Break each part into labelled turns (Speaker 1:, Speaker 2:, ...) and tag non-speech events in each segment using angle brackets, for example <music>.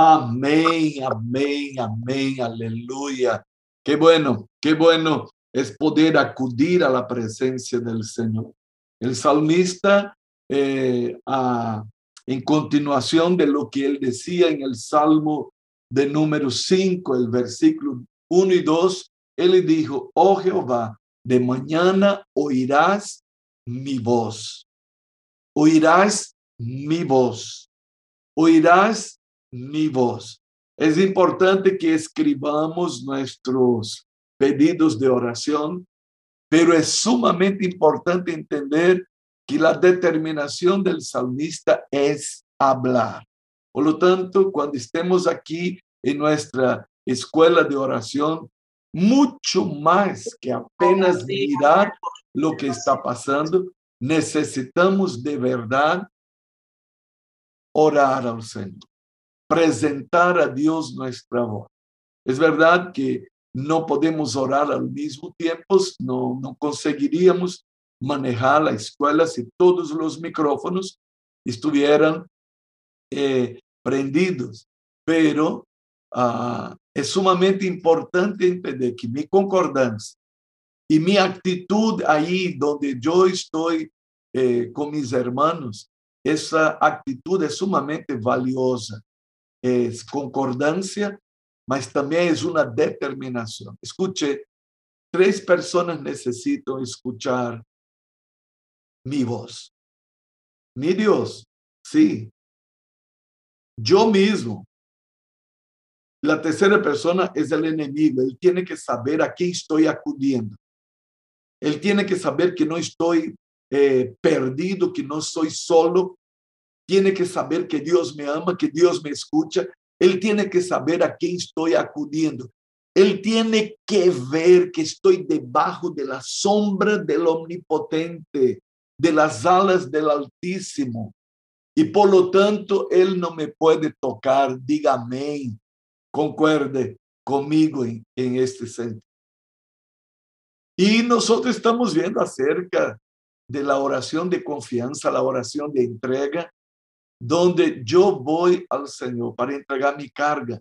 Speaker 1: Amén, amén, amén, aleluya. Qué bueno, qué bueno es poder acudir a la presencia del Señor. El salmista, eh, en continuación de lo que él decía en el Salmo de número 5, el versículo 1 y 2, él dijo, oh Jehová, de mañana oirás mi voz, oirás mi voz, oirás mi voz. Es importante que escribamos nuestros pedidos de oración, pero es sumamente importante entender que la determinación del salmista es hablar. Por lo tanto, cuando estemos aquí en nuestra escuela de oración, mucho más que apenas mirar lo que está pasando, necesitamos de verdad orar al Señor, presentar a Dios nuestra voz. Es verdad que no podemos orar al mismo tiempo, no, no conseguiríamos manejar la escuela si todos los micrófonos estuvieran eh, prendidos, pero uh, es sumamente importante entender que mi concordancia y mi actitud ahí donde yo estoy eh, con mis hermanos, esa actitud es sumamente valiosa. Es concordancia, mas también es una determinación. Escuche, tres personas necesitan escuchar mi voz. Mi Dios, sí. Yo mismo. La tercera persona es el enemigo. Él tiene que saber a quién estoy acudiendo. Él tiene que saber que no estoy eh, perdido, que no soy solo. Tiene que saber que Dios me ama, que Dios me escucha. Él tiene que saber a quién estoy acudiendo. Él tiene que ver que estoy debajo de la sombra del omnipotente, de las alas del Altísimo. Y por lo tanto, Él no me puede tocar. Diga amén. Concuerde conmigo en, en este sentido. Y nosotros estamos viendo acerca de la oración de confianza, la oración de entrega, donde yo voy al Señor para entregar mi carga,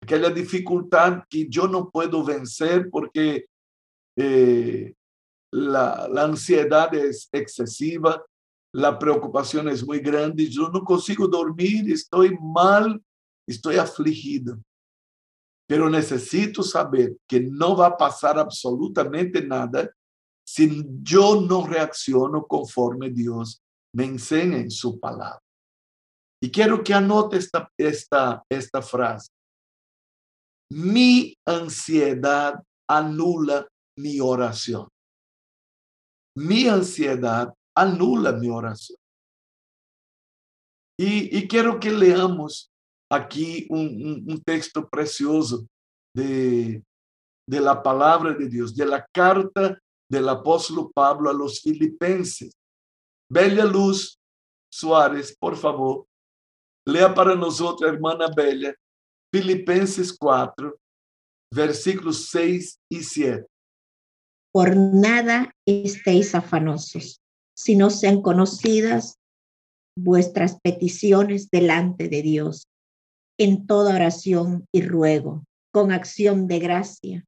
Speaker 1: aquella dificultad que yo no puedo vencer porque eh, la, la ansiedad es excesiva, la preocupación es muy grande, yo no consigo dormir, estoy mal, estoy afligido. Pero necesito saber que no va a pasar absolutamente nada si yo no reacciono conforme Dios me enseña en su palabra. Y quiero que anote esta, esta, esta frase. Mi ansiedad anula mi oración. Mi ansiedad anula mi oración. Y, quiero que leamos aquí un, texto precioso de, de la palabra de Dios, de la carta del apóstol Pablo a los filipenses. Bella Luz Suárez, por favor, lea para nosotros, hermana Bella, Filipenses 4, versículos 6 y 7.
Speaker 2: Por nada estéis afanosos, si no sean conocidas vuestras peticiones delante de Dios en toda oración y ruego, con acción de gracia.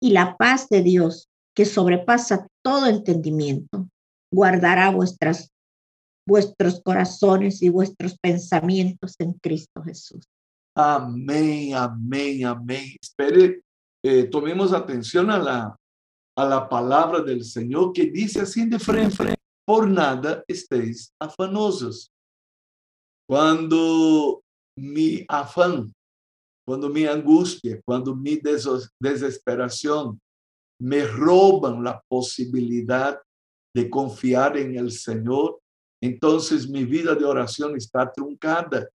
Speaker 2: Y la paz de Dios, que sobrepasa todo entendimiento, guardará vuestras, vuestros corazones y vuestros pensamientos en Cristo Jesús.
Speaker 1: Amén, amén, amén. Espere, eh, tomemos atención a la, a la palabra del Señor que dice así de frente, por nada estéis afanosos. Cuando mi afán, cuando mi angustia, cuando mi desesperación me roban la posibilidad de confiar en el Señor, entonces mi vida de oración está truncada.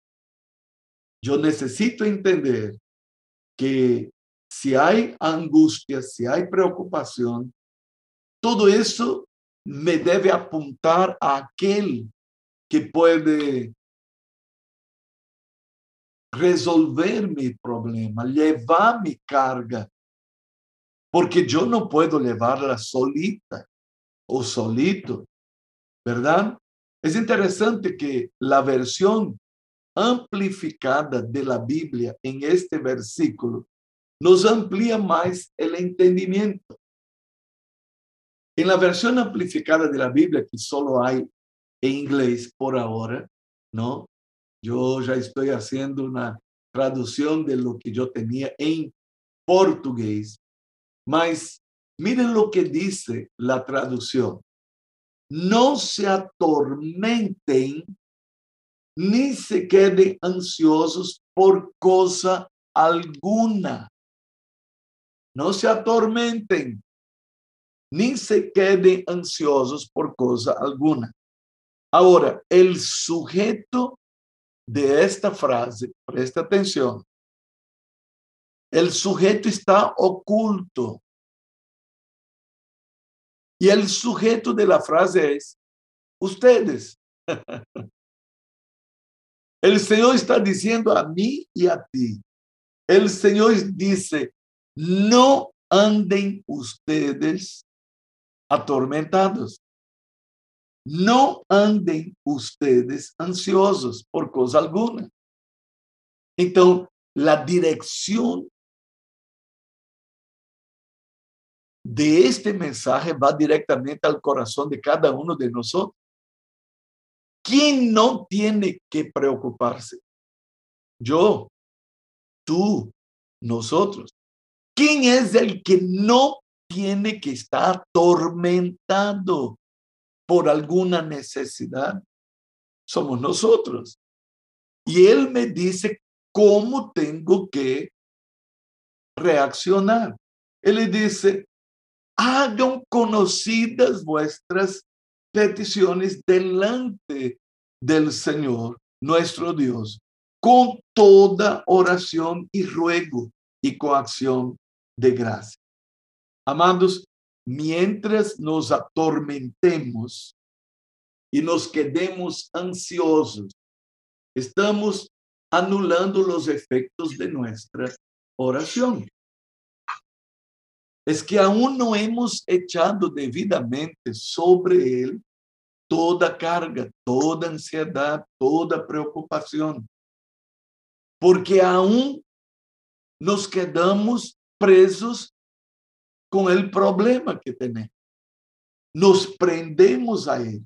Speaker 1: Yo necesito entender que si hay angustia, si hay preocupación, todo eso me debe apuntar a aquel que puede resolver mi problema, llevar mi carga, porque yo no puedo llevarla solita o solito, ¿verdad? Es interesante que la versión amplificada de la Biblia en este versículo nos amplía más el entendimiento. En la versión amplificada de la Biblia, que solo hay en inglés por ahora, ¿no? Yo ya estoy haciendo una traducción de lo que yo tenía en portugués. Mas miren lo que dice la traducción. No se atormenten ni se queden ansiosos por cosa alguna. No se atormenten, ni se queden ansiosos por cosa alguna. Ahora, el sujeto de esta frase, presta atención, el sujeto está oculto. Y el sujeto de la frase es ustedes. <laughs> El Señor está diciendo a mí y a ti. El Señor dice, no anden ustedes atormentados. No anden ustedes ansiosos por cosa alguna. Então, la dirección de este mensaje va directamente al corazón de cada uno de nosotros. ¿Quién no tiene que preocuparse? Yo, tú, nosotros. ¿Quién es el que no tiene que estar atormentado por alguna necesidad? Somos nosotros. Y él me dice cómo tengo que reaccionar. Él dice, hagan conocidas vuestras peticiones delante del Señor, nuestro Dios, con toda oración y ruego y coacción de gracia. Amados, mientras nos atormentemos y nos quedemos ansiosos, estamos anulando los efectos de nuestra oración. Es que aún no hemos echado debidamente sobre él toda carga, toda ansiedad, toda preocupación. Porque aún nos quedamos presos com o problema que temos. Nos prendemos a ele.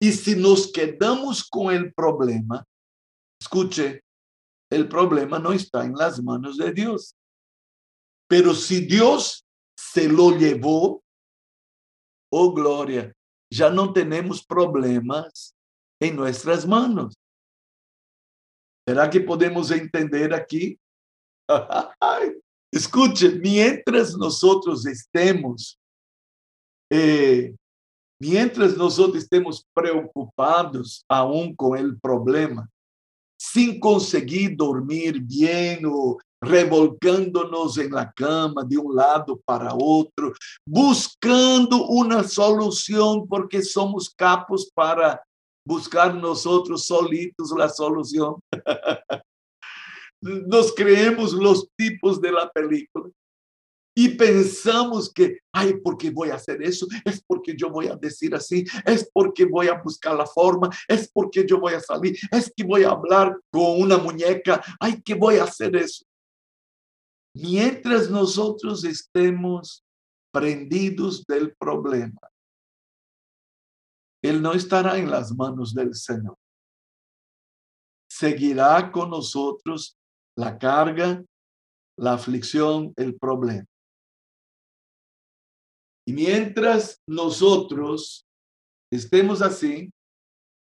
Speaker 1: E se nos quedamos com o problema, escute, o problema não está em las manos de Deus. Pero se Deus se lo levou, oh glória, já não temos problemas em nossas manos. Será que podemos entender aqui? <laughs> Escuche, mientras nosotros estemos, eh, mientras nosotros estemos preocupados aún con el problema, sin conseguir dormir bien o revolcándonos en la cama de un lado para otro, buscando una solución porque somos capos para buscar nosotros solitos la solución. <laughs> nos creemos los tipos de la película y pensamos que, ay, porque a hacer eso, es porque yo voy a decir así, es porque voy a buscar la forma, es porque voy a salir, es que voy a hablar con una muñeca, ay, que voy a hacer eso. Mientras nosotros estemos prendidos del problema, Él no estará en las manos del Señor. Seguirá con nosotros la carga, la aflicción, el problema. Y mientras nosotros estemos así,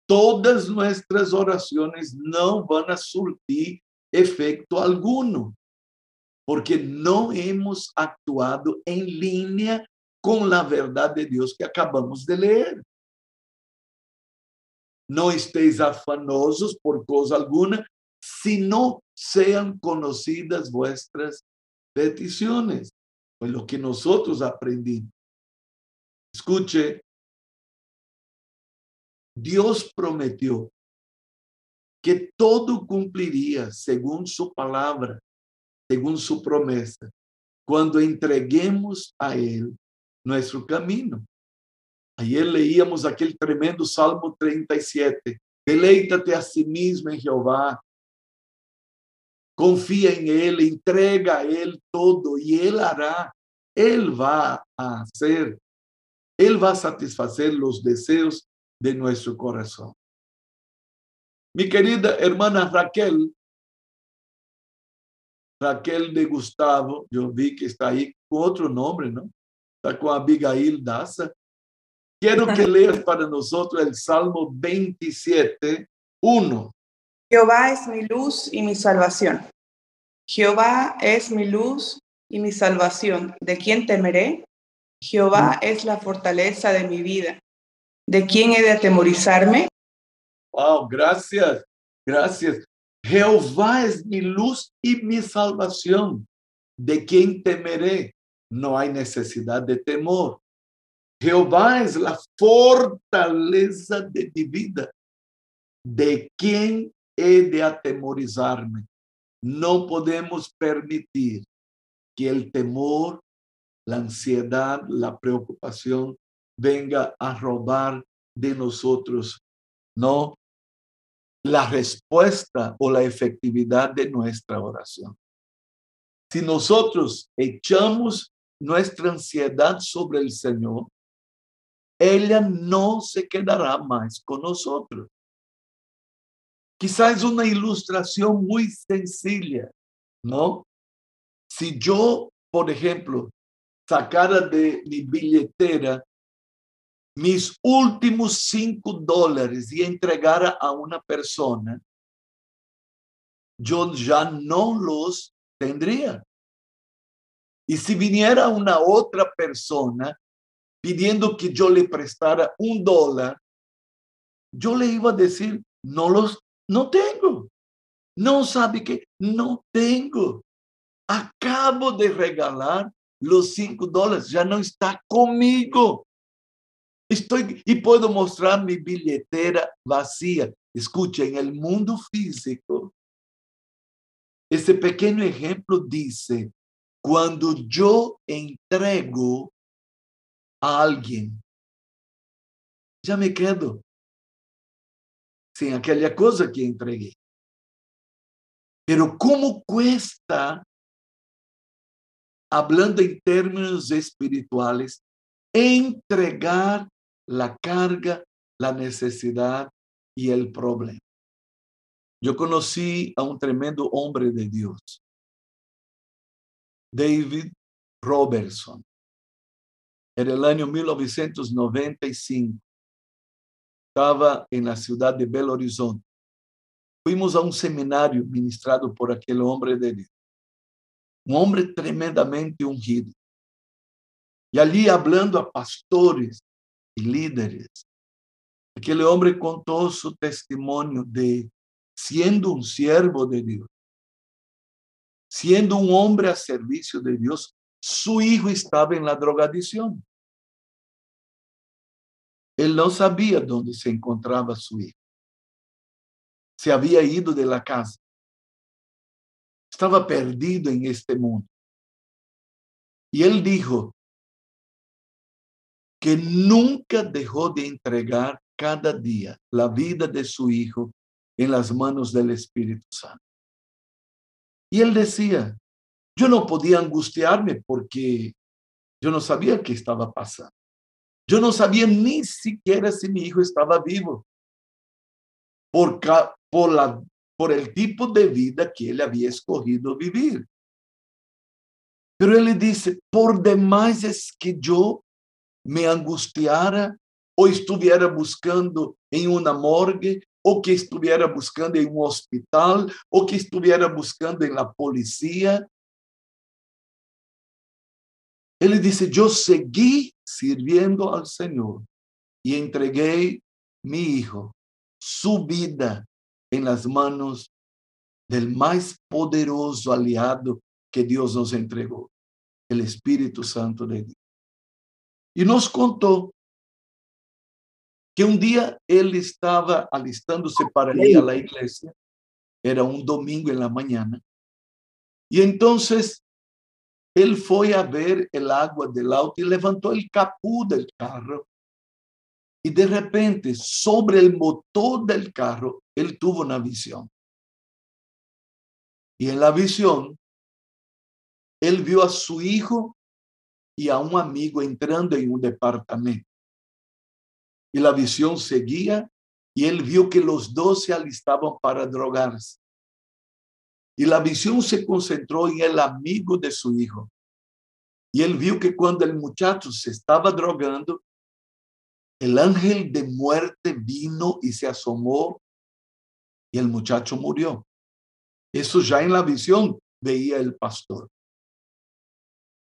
Speaker 1: todas nuestras oraciones no van a surtir efecto alguno, porque no hemos actuado en línea con la verdad de Dios que acabamos de leer. No estéis afanosos por cosa alguna, sino sean conocidas vuestras peticiones. Pues lo que nosotros aprendimos. Escuche, Dios prometió que todo cumpliría según su palabra, según su promesa, cuando entreguemos a Él nuestro camino. Ayer leíamos aquel tremendo Salmo 37. Deleítate a sí mismo en Jehová. Confía en Él, entrega a Él todo y Él hará. Él va a hacer, Él va a satisfacer los deseos de nuestro corazón. Mi querida hermana Raquel, Raquel de Gustavo, yo vi que está ahí con otro nombre, ¿no? Está con Abigail Daza. Quiero que <laughs> leas para nosotros el Salmo 27, 1.
Speaker 3: Jehová es mi luz y mi salvación. Jehová es mi luz y mi salvación. ¿De quién temeré? Jehová mm. es la fortaleza de mi vida. ¿De quién he de atemorizarme?
Speaker 1: Wow, gracias, gracias. Jehová es mi luz y mi salvación. ¿De quién temeré? No hay necesidad de temor. Jehová es la fortaleza de mi vida. ¿De quién he de atemorizarme? No podemos permitir que el temor, la ansiedad, la preocupación venga a robar de nosotros, no la respuesta o la efectividad de nuestra oración. Si nosotros echamos nuestra ansiedad sobre el Señor, ella no se quedará más con nosotros. Quizás una ilustración muy sencilla, ¿no? Si yo, por ejemplo, sacara de mi billetera mis últimos cinco dólares y entregara a una persona, yo ya no los tendría. Y si viniera una otra persona pidiendo que yo le prestara un dólar, yo le iba a decir, no los, no tengo. No sabe que no tengo. Acabo de regalar los cinco dólares, ya no está conmigo. Estoy y puedo mostrar mi billetera vacía. Escucha, en el mundo físico, este pequeño ejemplo dice, cuando yo entrego a alguien, ya me quedo sin aquella cosa que entregué. Pero ¿cómo cuesta, hablando en términos espirituales, entregar la carga, la necesidad y el problema? Yo conocí a un tremendo hombre de Dios, David Robertson. En el año 1995, estaba en la ciudad de Belo Horizonte. Fuimos a un seminario ministrado por aquel hombre de Dios. Un hombre tremendamente ungido. Y allí hablando a pastores y líderes, aquel hombre contó su testimonio de siendo un siervo de Dios, siendo un hombre a servicio de Dios, su hijo estaba en la drogadicción. Él no sabía dónde se encontraba su hijo. Se había ido de la casa. Estaba perdido en este mundo. Y él dijo que nunca dejó de entregar cada día la vida de su hijo en las manos del Espíritu Santo. Y él decía, yo no podía angustiarme porque yo no sabía qué estaba pasando. Yo no sabía ni siquiera si mi hijo estaba vivo por, por, la, por el tipo de vida que él había escogido vivir. Pero él dice, por demás es que yo me angustiara o estuviera buscando en una morgue o que estuviera buscando en un hospital o que estuviera buscando en la policía él dice, yo seguí sirviendo al Señor y entregué mi hijo, su vida en las manos del más poderoso aliado que Dios nos entregó, el Espíritu Santo de Dios. Y nos contó que un día él estaba alistándose para ir a la iglesia, era un domingo en la mañana, y entonces él fue a ver el agua del auto y levantó el capú del carro Y de repente, sobre el motor del carro, él tuvo una visión. Y en la visión, él vio a su hijo y a un amigo entrando en un departamento. Y la visión seguía y él vio que los dos se alistaban para drogarse. Y la visión se concentró en el amigo de su hijo. Y él vio que cuando el muchacho se estaba drogando, el ángel de muerte vino y se asomó y el muchacho murió. Eso ya en la visión veía el pastor.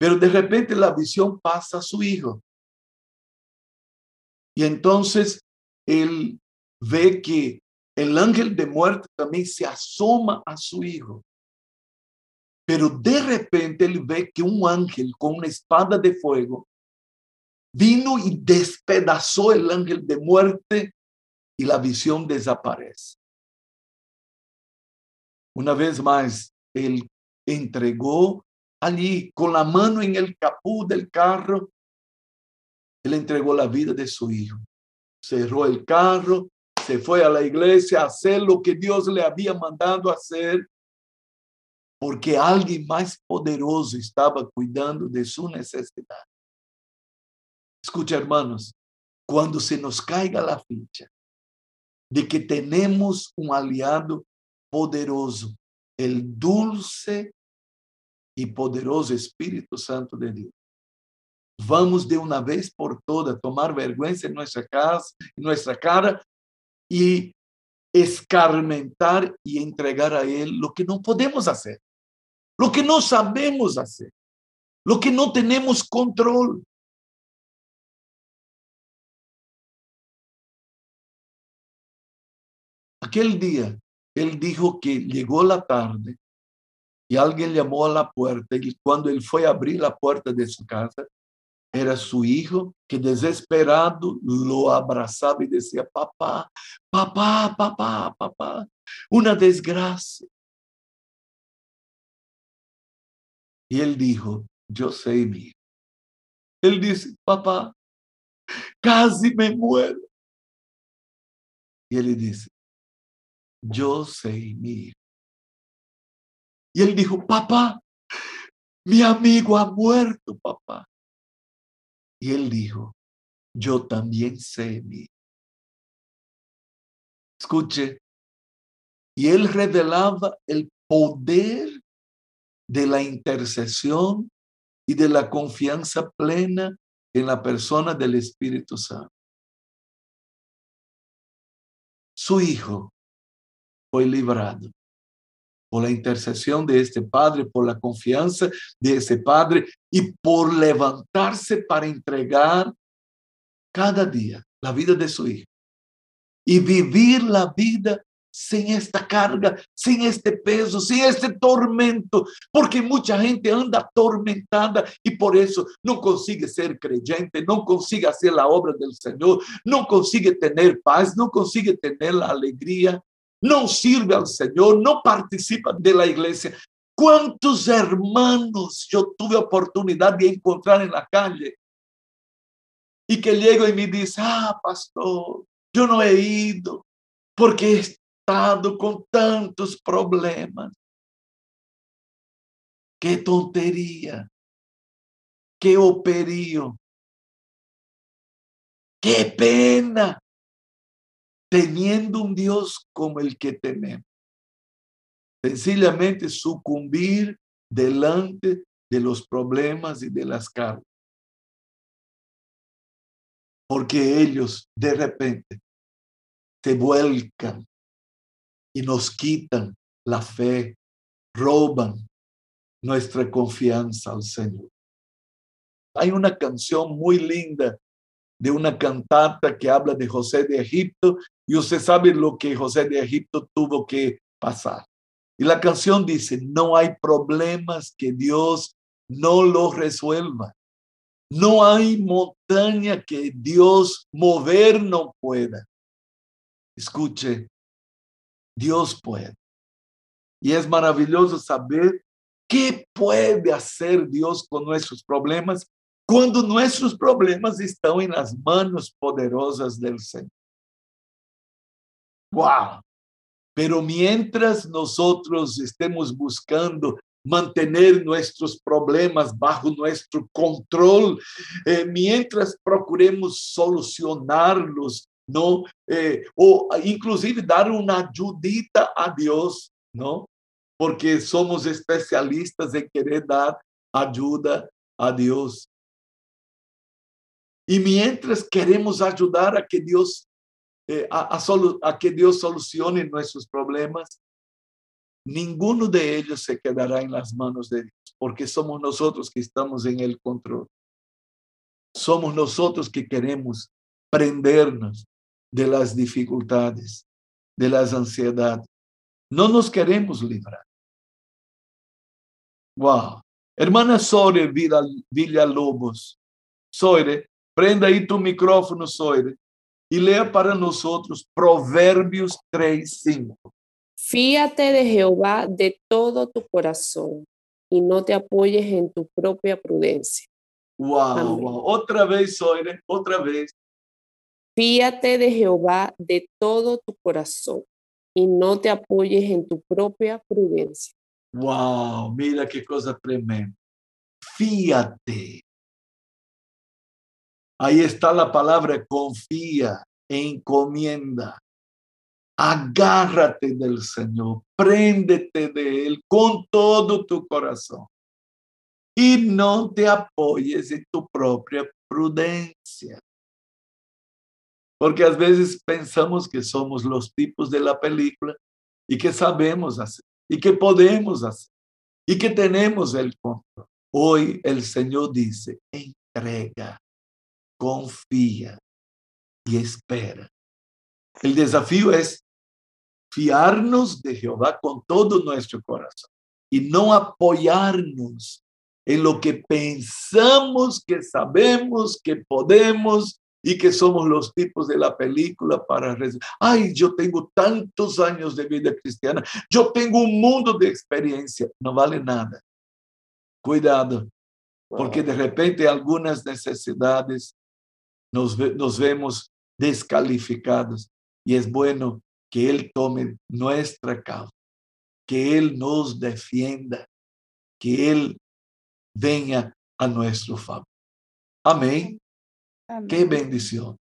Speaker 1: Pero de repente la visión pasa a su hijo. Y entonces él ve que el ángel de muerte también se asoma a su hijo. Pero de repente él ve que un ángel con una espada de fuego vino y despedazó el ángel de muerte y la visión desaparece. Una vez más, él entregó allí con la mano en el capú del carro, él entregó la vida de su hijo. Cerró el carro, se fue a la iglesia a hacer lo que Dios le había mandado hacer, porque alguien más poderoso estaba cuidando de su necesidad. Escucha, hermanos, cuando se nos caiga la ficha de que tenemos un aliado poderoso, el dulce y poderoso Espíritu Santo de Dios. Vamos de una vez por todas tomar vergüenza en nuestra casa, en nuestra cara y escarmentar y entregar a Él lo que no podemos hacer, lo que no sabemos hacer, lo que no tenemos control. Aquel día, él dijo que llegó la tarde y alguien llamó a la puerta y cuando él fue a abrir la puerta de su casa, era su hijo que desesperado lo abrazaba y decía, papá, papá, papá, papá, una desgracia. Y él dijo, yo sé, mi Él dice, papá, casi me muero. Y él dice, yo sé, mi Y él dijo, papá, mi amigo ha muerto, papá. Y él dijo, yo también sé mí. Escuche, y él revelaba el poder de la intercesión y de la confianza plena en la persona del Espíritu Santo. Su hijo fue librado por la intercesión de este Padre, por la confianza de ese Padre y por levantarse para entregar cada día la vida de su hijo y vivir la vida sin esta carga, sin este peso, sin este tormento, porque mucha gente anda atormentada y por eso no consigue ser creyente, no consigue hacer la obra del Señor, no consigue tener paz, no consigue tener la alegría no sirve al Señor, no participa de la iglesia. ¿Cuántos hermanos yo tuve oportunidad de encontrar en la calle? Y que llego y me dice, ah, pastor, yo no he ido porque he estado con tantos problemas. Qué tontería, qué operío, qué pena teniendo un Dios como el que tenemos. Sencillamente sucumbir delante de los problemas y de las cargas. Porque ellos de repente se vuelcan y nos quitan la fe, roban nuestra confianza al Señor. Hay una canción muy linda de una cantata que habla de José de Egipto y usted sabe lo que José de Egipto tuvo que pasar. Y la canción dice, no hay problemas que Dios no los resuelva. No hay montaña que Dios mover no pueda. Escuche, Dios puede. Y es maravilloso saber qué puede hacer Dios con nuestros problemas cuando nuestros problemas están en las manos poderosas del Señor. ¡Wow! Pero mientras nosotros estemos buscando mantener nuestros problemas bajo nuestro control, eh, mientras procuremos solucionarlos, ¿no? Eh, o inclusive dar una ayudita a Dios, ¿no? Porque somos especialistas en querer dar ayuda a Dios. Y mientras queremos ayudar a que Dios eh, a, que Dios solucione nuestros problemas, ninguno de ellos se quedará en las manos de Dios, porque somos nosotros que estamos en el control. Somos nosotros que queremos prendernos de las dificultades, de las ansiedades. No nos queremos librar. Wow. Hermana Sore Villalobos, Soire, prenda aí tu micrófono, Soire, e leia para nós outros Provérbios 3, 5.
Speaker 4: Fíate de Jehová de todo tu corazón y no te apoyes en tu propia prudencia.
Speaker 1: Wow, wow. Otra vez, Soire, otra vez.
Speaker 4: Fíate de Jehová de todo tu corazón y no te apoyes en tu propia prudencia.
Speaker 1: Wow, mira qué cosa tremenda. Fíate. Ahí está la palabra confía, encomienda. Agárrate del Señor, préndete de Él con todo tu corazón y no te apoyes en tu propia prudencia. Porque a veces pensamos que somos los tipos de la película y que sabemos hacer y que podemos hacer y que tenemos el control. Hoy el Señor dice, entrega, confía y espera. El desafío es fiarnos de Jehová con todo nuestro corazón y no apoyarnos en lo que pensamos que sabemos que podemos y que somos los tipos de la película para ay, yo tengo tantos años de vida cristiana, yo tengo un mundo de experiencia, no vale nada. Cuidado, porque de repente algunas necesidades nos, nos vemos descalificados y es bueno que Él tome nuestra causa, que Él nos defienda, que Él venga a nuestro favor. Amén. Qué bendición.